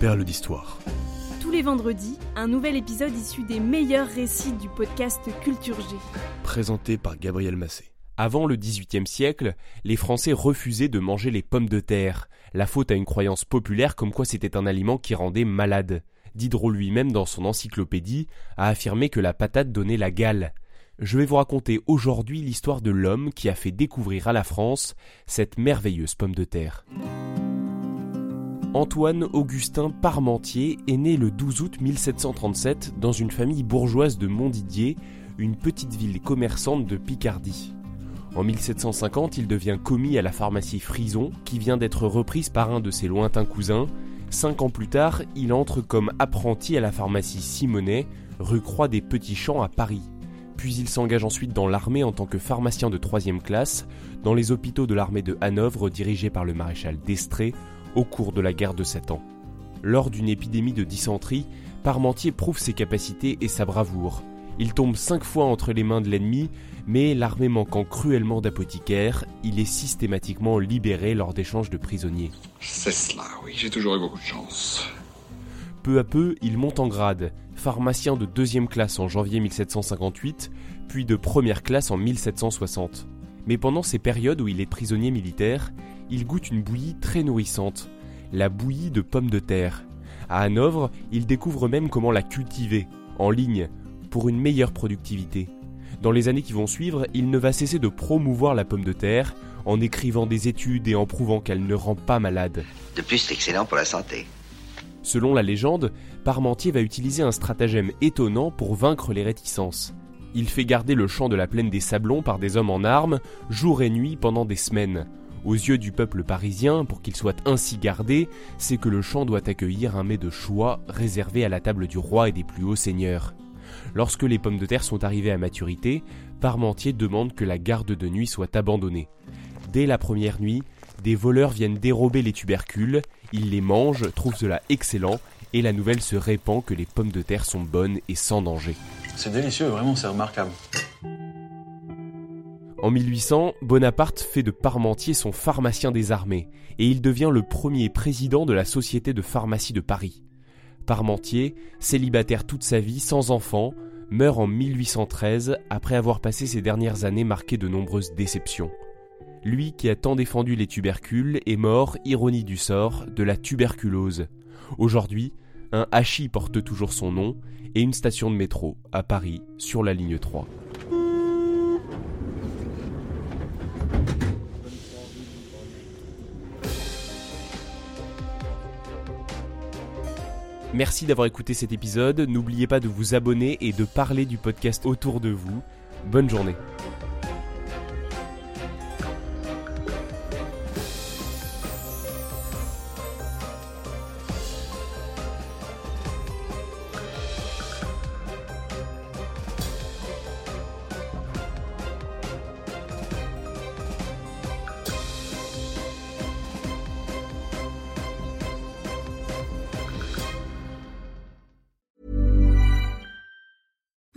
Perle d'histoire. Tous les vendredis, un nouvel épisode issu des meilleurs récits du podcast Culture G. Présenté par Gabriel Massé. Avant le XVIIIe siècle, les Français refusaient de manger les pommes de terre, la faute à une croyance populaire comme quoi c'était un aliment qui rendait malade. Diderot lui-même, dans son encyclopédie, a affirmé que la patate donnait la gale. Je vais vous raconter aujourd'hui l'histoire de l'homme qui a fait découvrir à la France cette merveilleuse pomme de terre. Antoine Augustin Parmentier est né le 12 août 1737 dans une famille bourgeoise de Montdidier, une petite ville commerçante de Picardie. En 1750, il devient commis à la pharmacie Frison, qui vient d'être reprise par un de ses lointains cousins. Cinq ans plus tard, il entre comme apprenti à la pharmacie Simonet, rue Croix des Petits Champs à Paris. Puis il s'engage ensuite dans l'armée en tant que pharmacien de troisième classe, dans les hôpitaux de l'armée de Hanovre dirigés par le maréchal d'Estrée, au cours de la guerre de Sept Ans. Lors d'une épidémie de dysenterie, Parmentier prouve ses capacités et sa bravoure. Il tombe cinq fois entre les mains de l'ennemi, mais l'armée manquant cruellement d'apothicaires, il est systématiquement libéré lors d'échanges de prisonniers. C'est cela, oui, j'ai toujours eu beaucoup de chance. Peu à peu, il monte en grade, pharmacien de deuxième classe en janvier 1758, puis de première classe en 1760. Mais pendant ces périodes où il est prisonnier militaire, il goûte une bouillie très nourrissante, la bouillie de pommes de terre. À Hanovre, il découvre même comment la cultiver, en ligne, pour une meilleure productivité. Dans les années qui vont suivre, il ne va cesser de promouvoir la pomme de terre, en écrivant des études et en prouvant qu'elle ne rend pas malade. De plus, c'est excellent pour la santé. Selon la légende, Parmentier va utiliser un stratagème étonnant pour vaincre les réticences. Il fait garder le champ de la plaine des Sablons par des hommes en armes, jour et nuit pendant des semaines. Aux yeux du peuple parisien, pour qu'il soit ainsi gardé, c'est que le champ doit accueillir un mets de choix réservé à la table du roi et des plus hauts seigneurs. Lorsque les pommes de terre sont arrivées à maturité, Parmentier demande que la garde de nuit soit abandonnée. Dès la première nuit, des voleurs viennent dérober les tubercules, ils les mangent, trouvent cela excellent, et la nouvelle se répand que les pommes de terre sont bonnes et sans danger. C'est délicieux, vraiment, c'est remarquable. En 1800, Bonaparte fait de Parmentier son pharmacien des armées, et il devient le premier président de la Société de pharmacie de Paris. Parmentier, célibataire toute sa vie, sans enfant, meurt en 1813 après avoir passé ses dernières années marquées de nombreuses déceptions. Lui qui a tant défendu les tubercules est mort, ironie du sort, de la tuberculose. Aujourd'hui, un hachis porte toujours son nom et une station de métro à Paris sur la ligne 3. Merci d'avoir écouté cet épisode. N'oubliez pas de vous abonner et de parler du podcast autour de vous. Bonne journée.